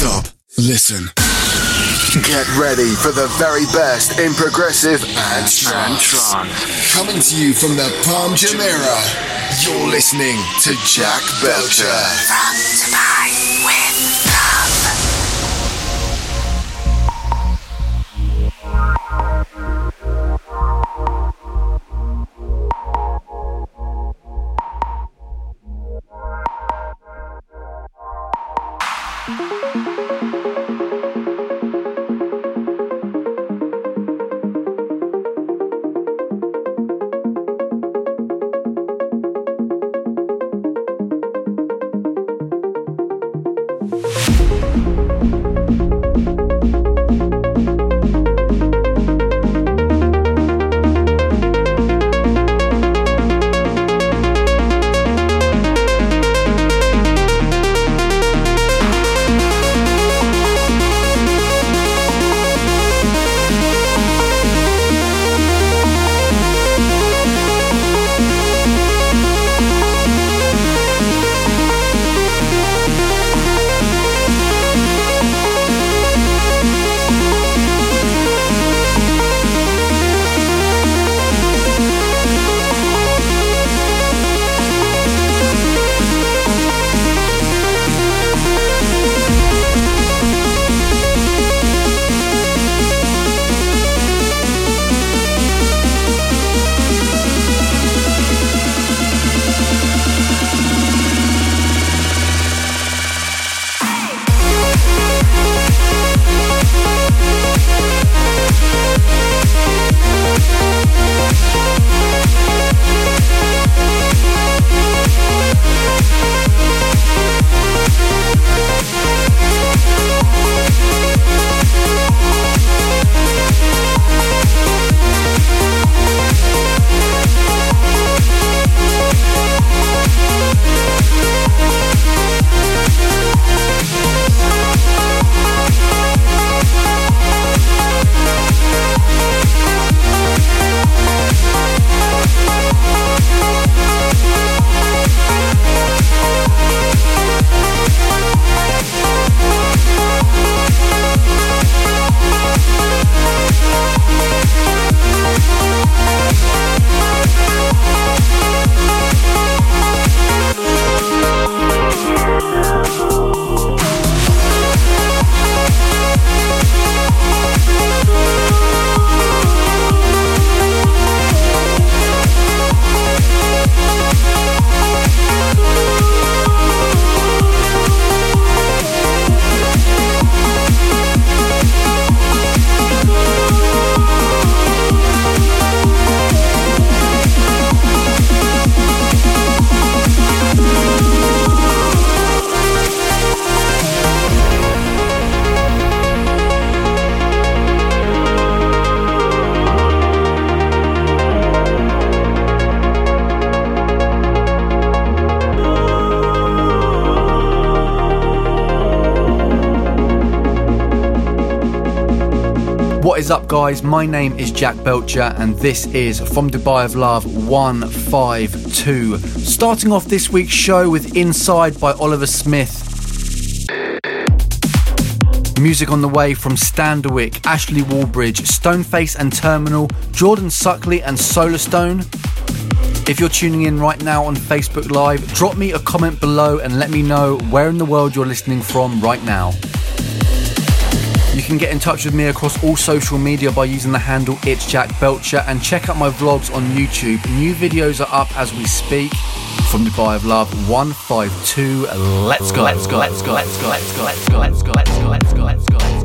Stop. Listen. Get ready for the very best in progressive and trance. Coming to you from the Palm Jumeirah, you're listening to Jack Belcher. From Dubai with guys? My name is Jack Belcher, and this is From Dubai of Love 152. Starting off this week's show with Inside by Oliver Smith. Music on the way from Standerwick, Ashley Wallbridge, Stoneface and Terminal, Jordan Suckley and Solarstone. If you're tuning in right now on Facebook Live, drop me a comment below and let me know where in the world you're listening from right now. You can get in touch with me across all social media by using the handle It's Jack Belcher and check out my vlogs on YouTube. New videos are up as we speak. From Dubai of Love 152. Let's go, let's go, let's go, let's go, let's go, let's go, let's go, let's go, let's go, let's go, let's go.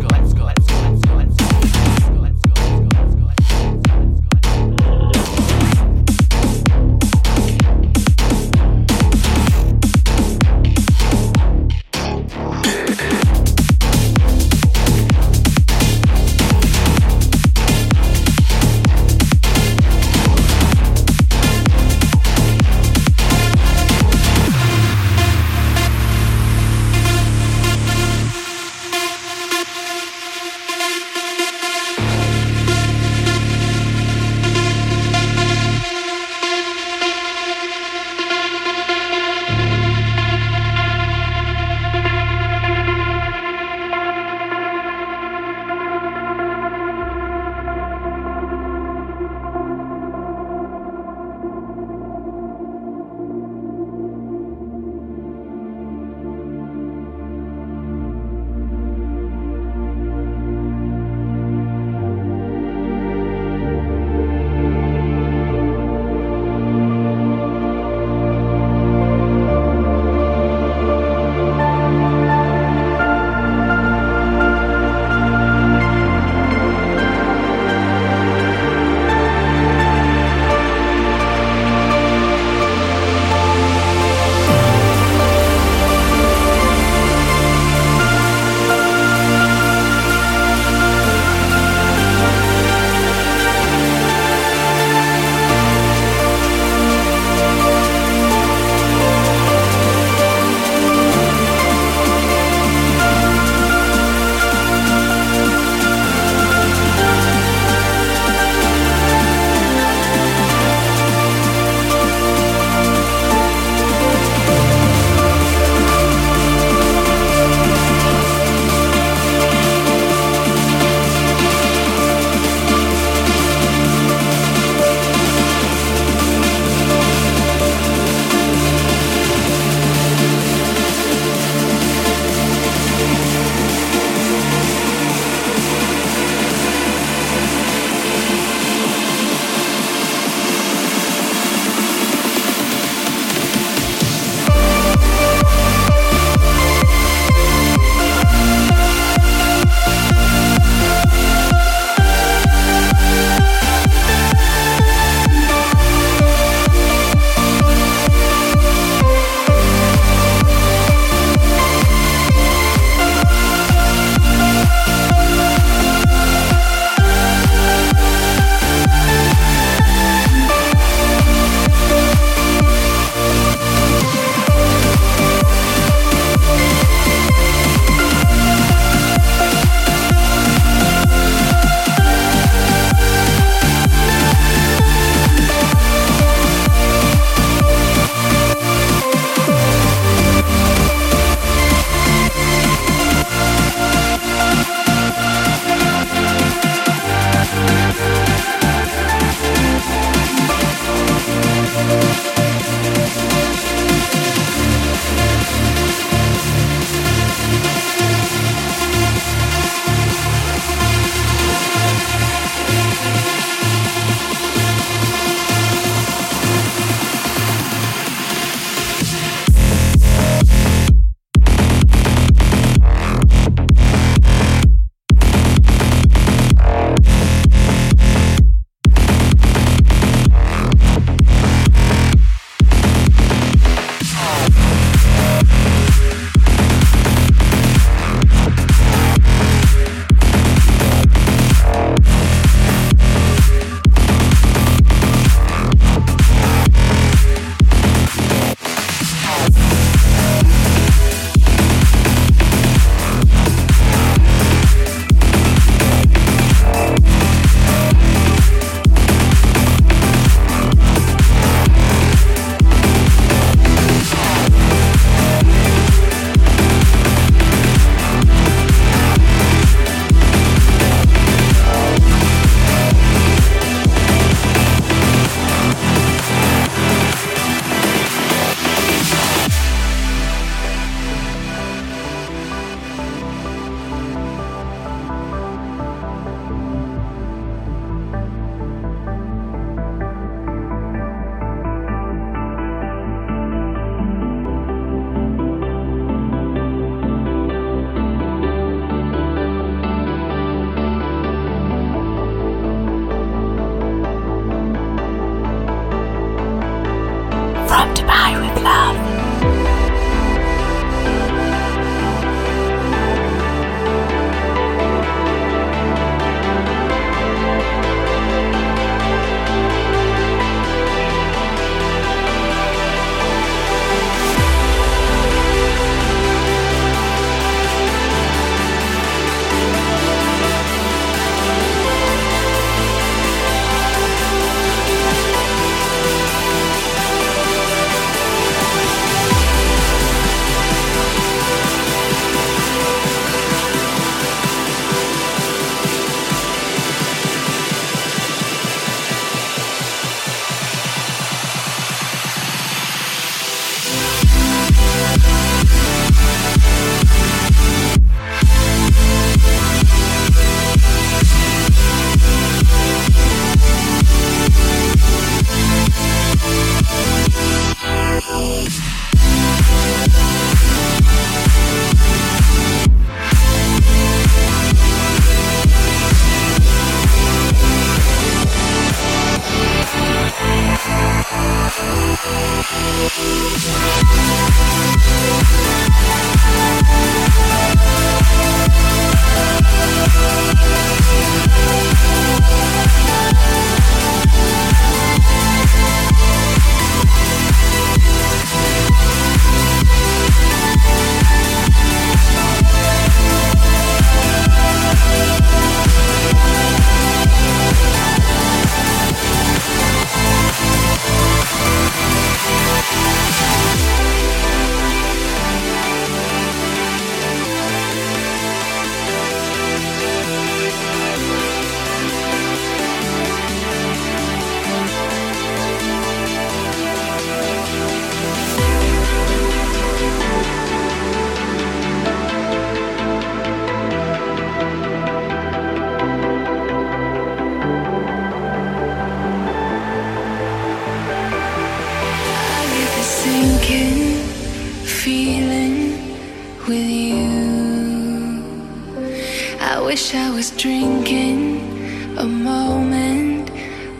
wish I was drinking a moment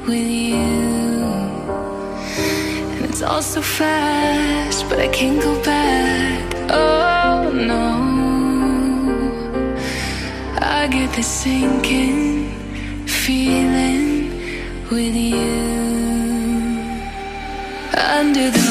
with you. And it's all so fast, but I can't go back. Oh no, I get this sinking feeling with you under the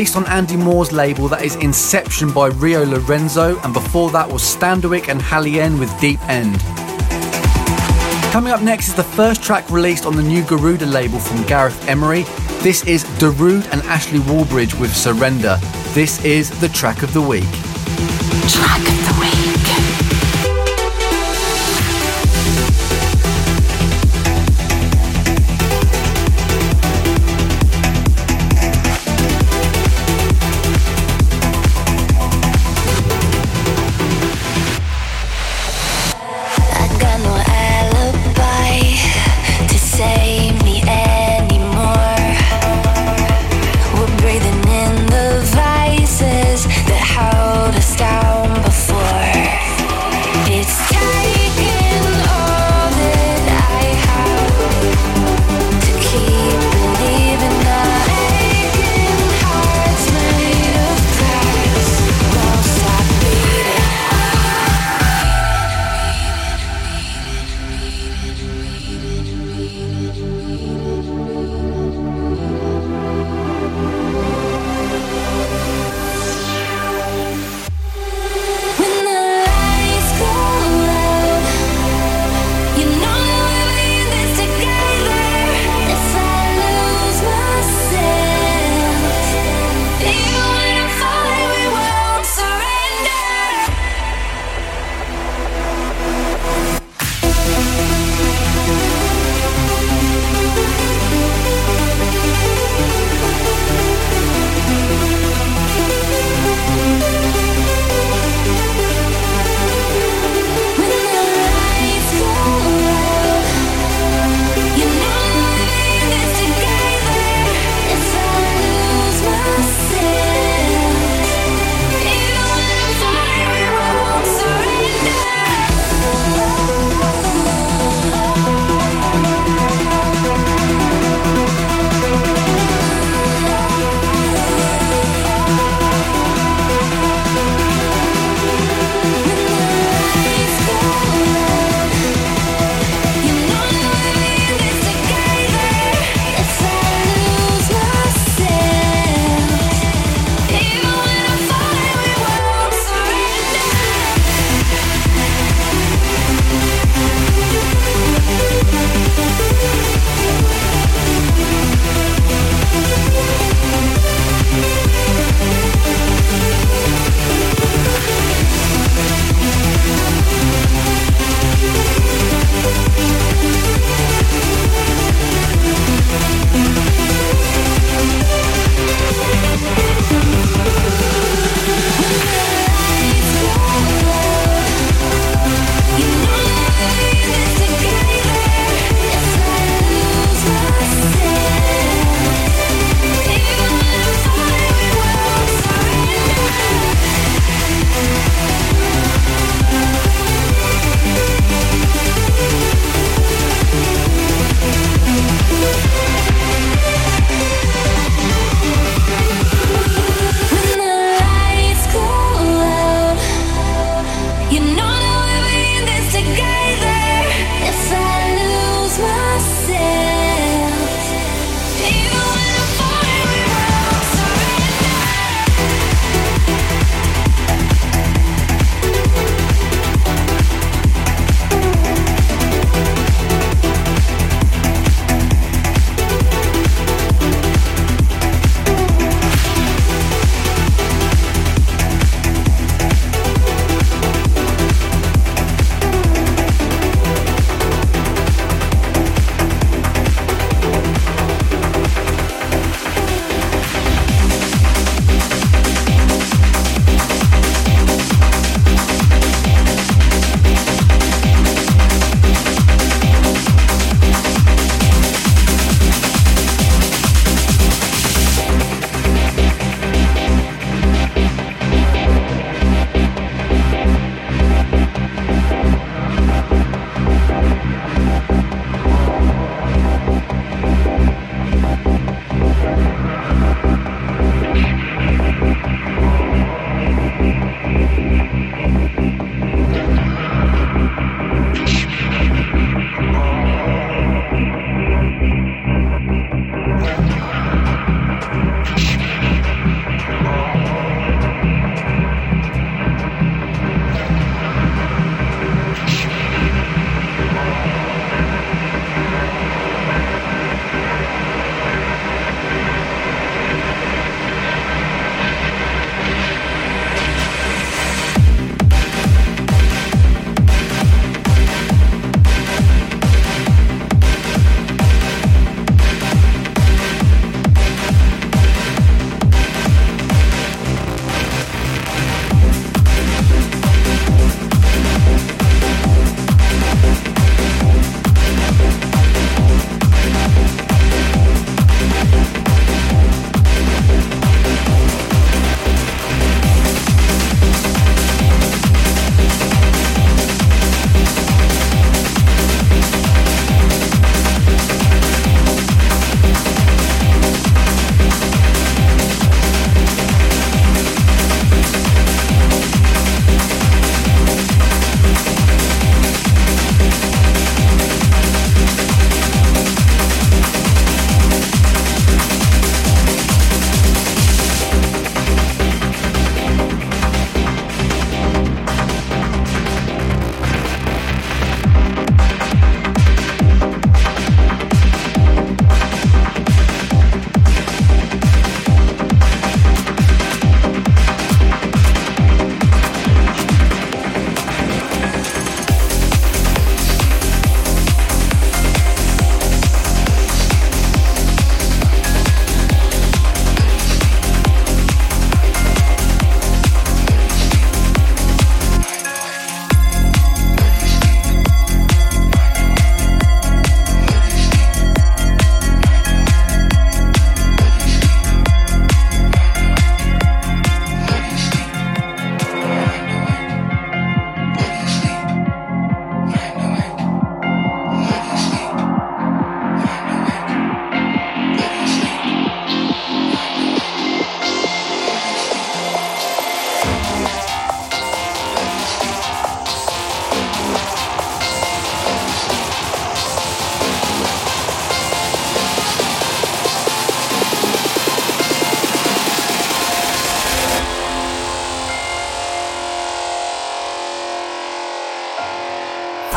released on Andy Moor's label that is Inception by Rio Lorenzo, and before that was Standerwick and HALIENE with Deep End. Coming up next is the first track released on the new Garuda label from Gareth Emery. This is Darude and Ashley Wallbridge with Surrender. This is the track of the week. Track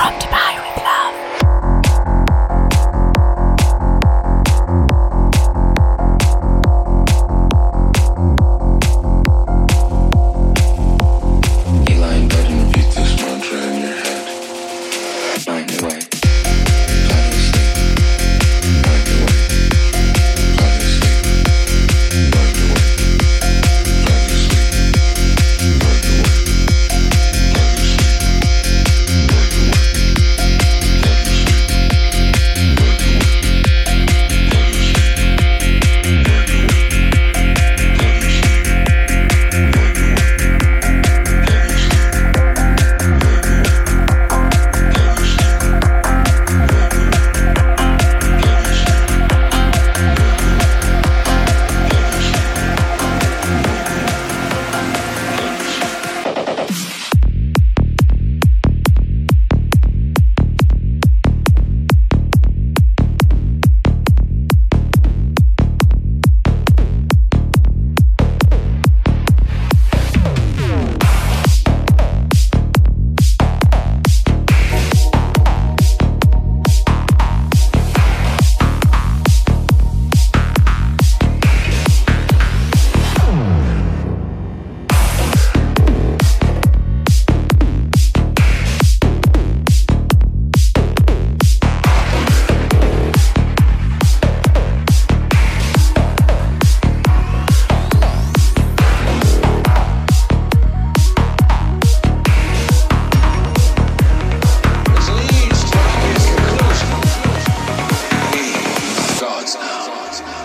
From Dubai Christ.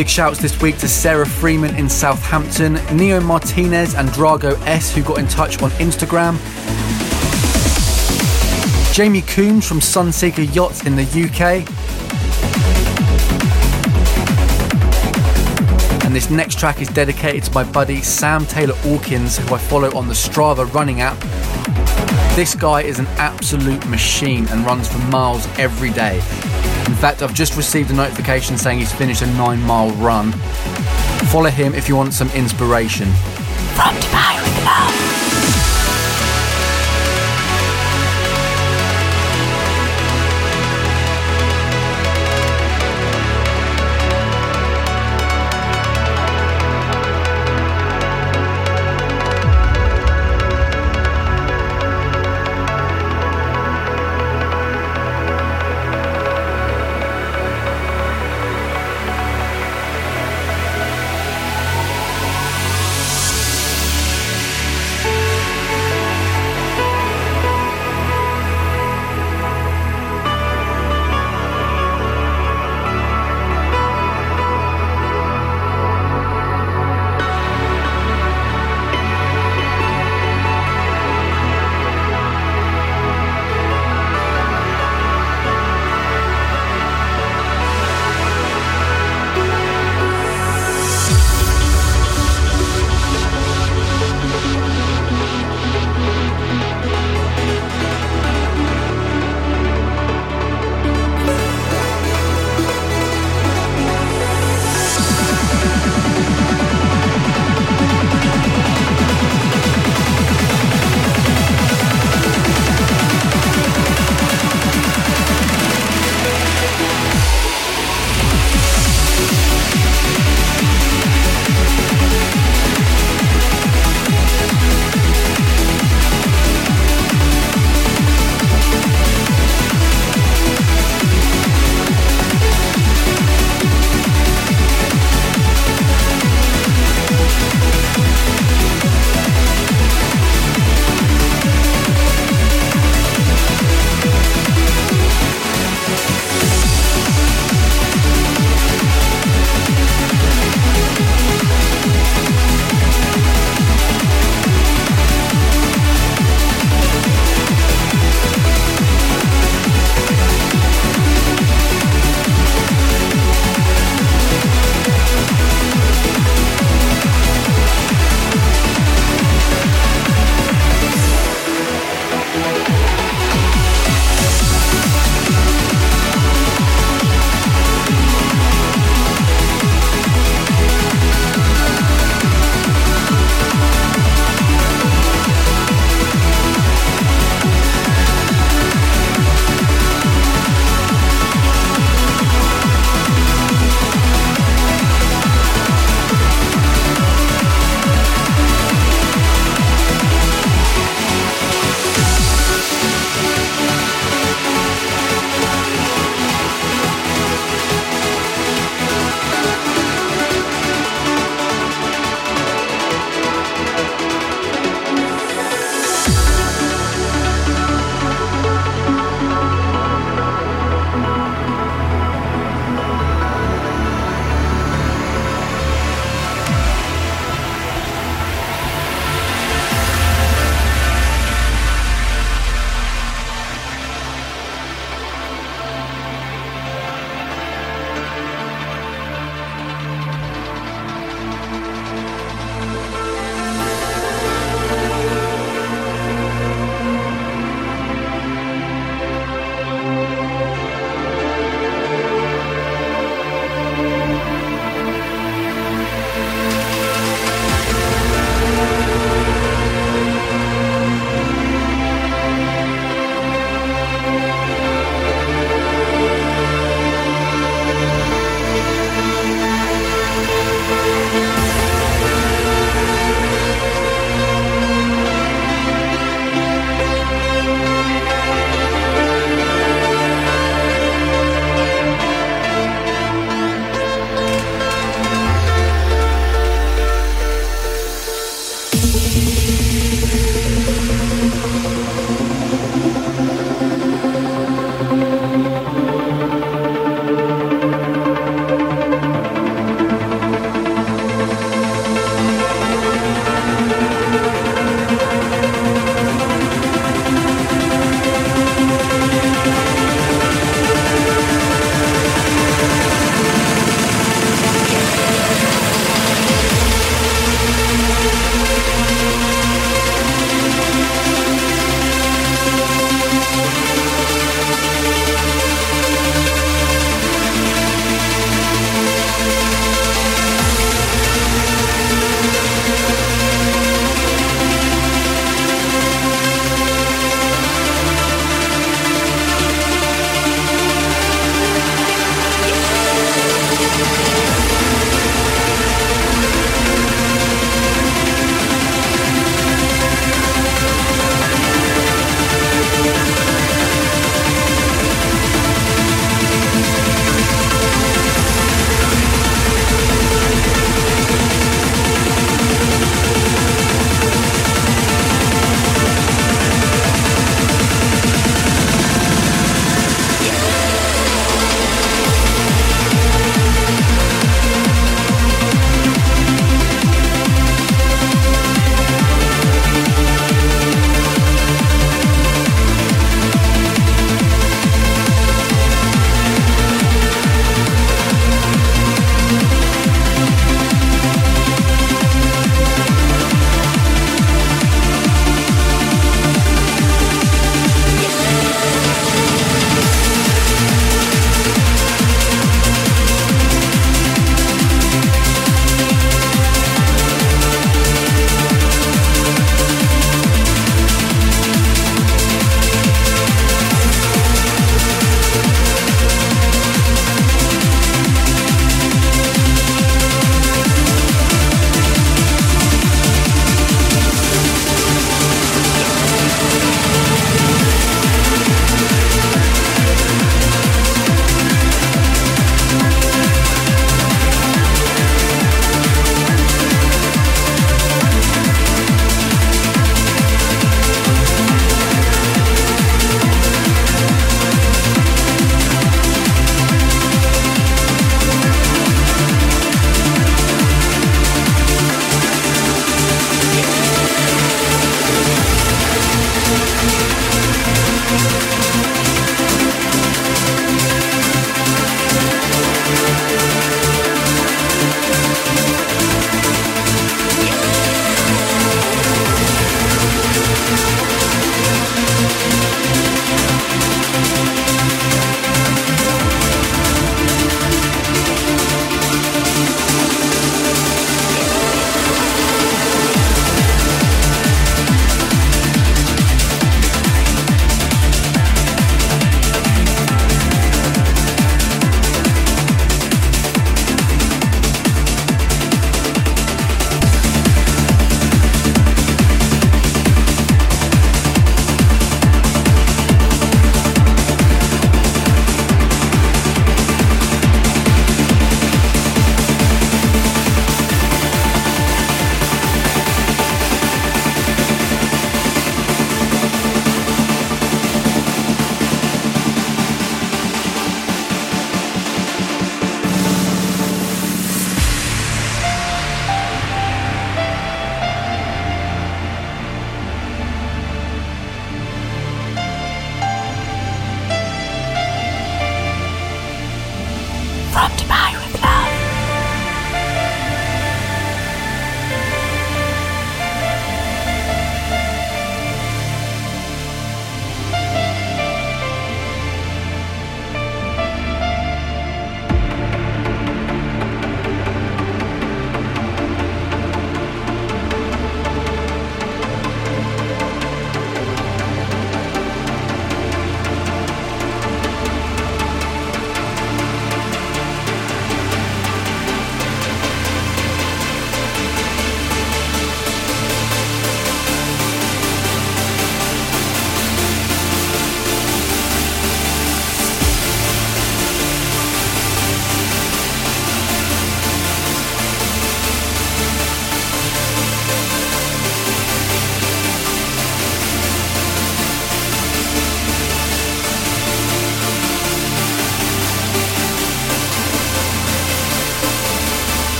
Big shouts this week to Sarah Freeman in Southampton, Neo Martinez and Drago S who got in touch on Instagram. Jamie Coombs from Sunseeker Yachts in the UK. And this next track is dedicated to my buddy Sam Taylor Hawkins, who I follow on the Strava running app. This guy is an absolute machine and runs for miles every day. In fact, I've just received a notification saying he's finished a nine mile run. Follow him if you want some inspiration. From Dubai with love.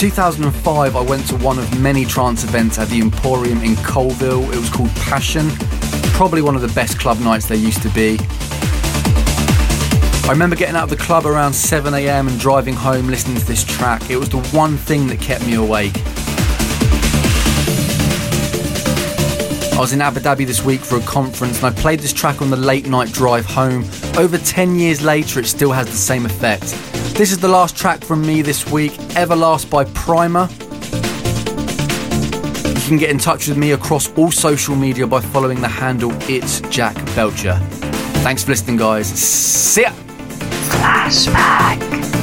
2005, I went to one of many trance events at the Emporium in Coalville. It was called Passion, probably one of the best club nights there used to be. I remember getting out of the club around 7am and driving home listening to this track. It was the one thing that kept me awake. I was in Abu Dhabi this week for a conference and I played this track on the late night drive home. Over 10 years later, it still has the same effect. This is the last track from me this week Everlast by Primer. You can get in touch with me across all social media by following the handle It's Jack Belcher. Thanks for listening, guys. See ya! Flashback.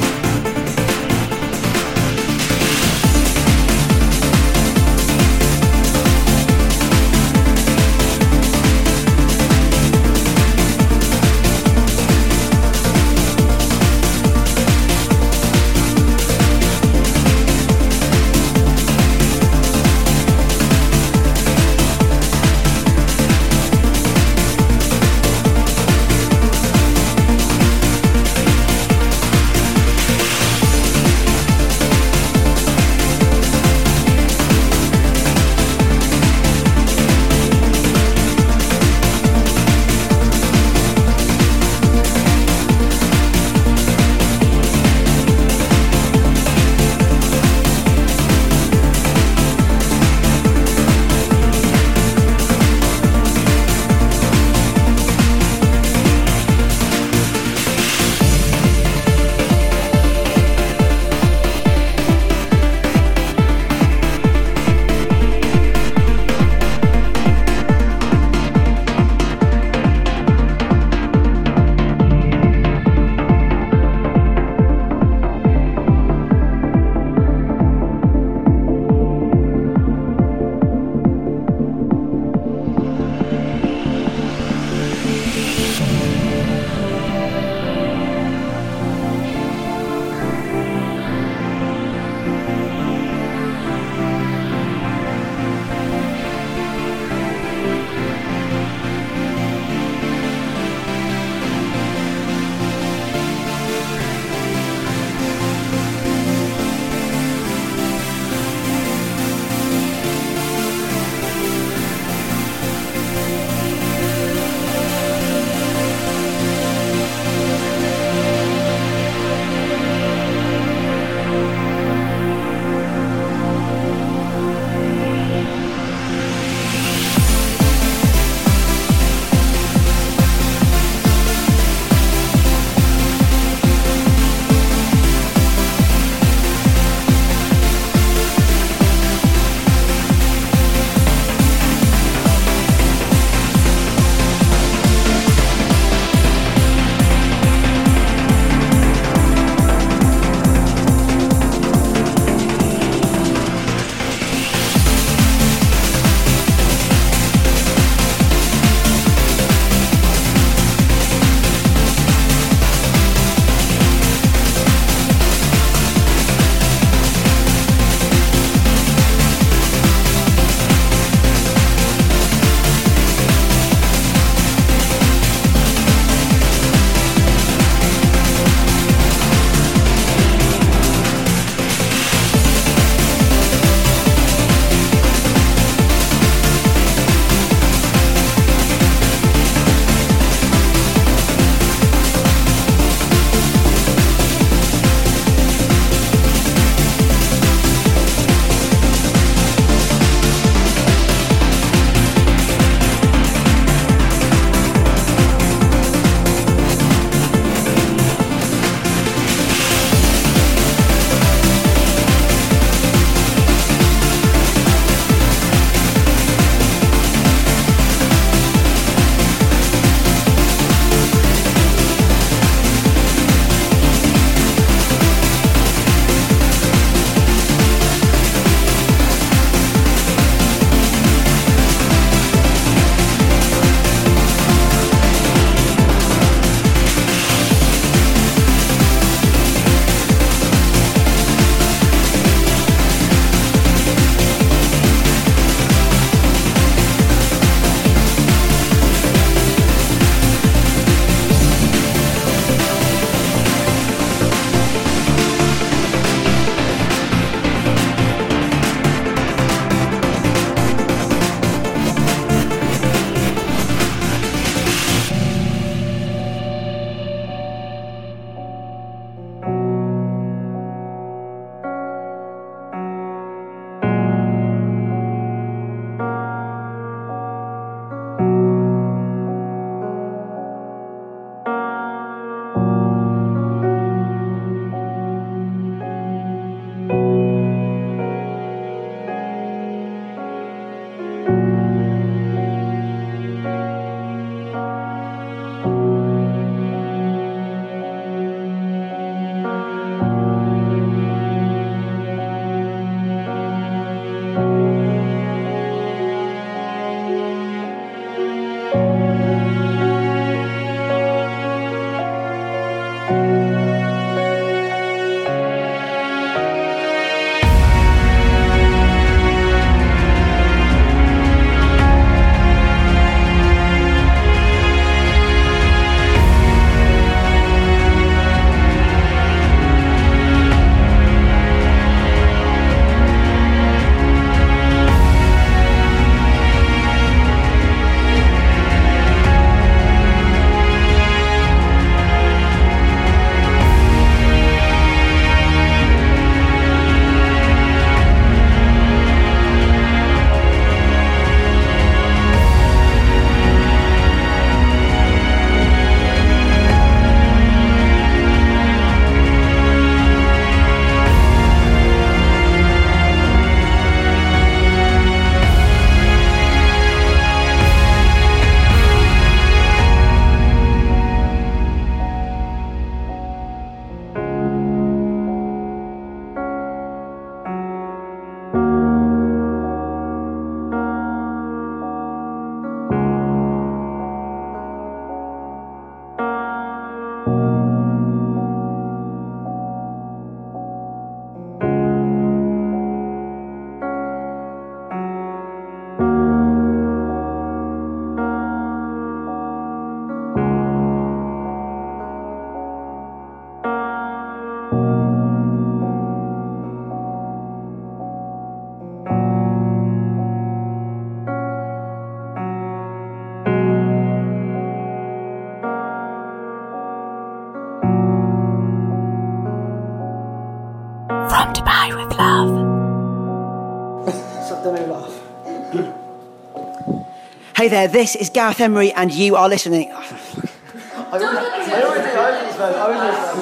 Hey there, this is Gareth Emery, and you are listening. I always, I always do, I always do. I always do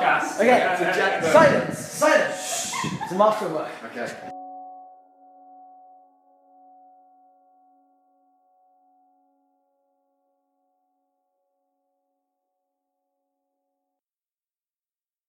this. Okay, silence, silence. It's a master work. Okay.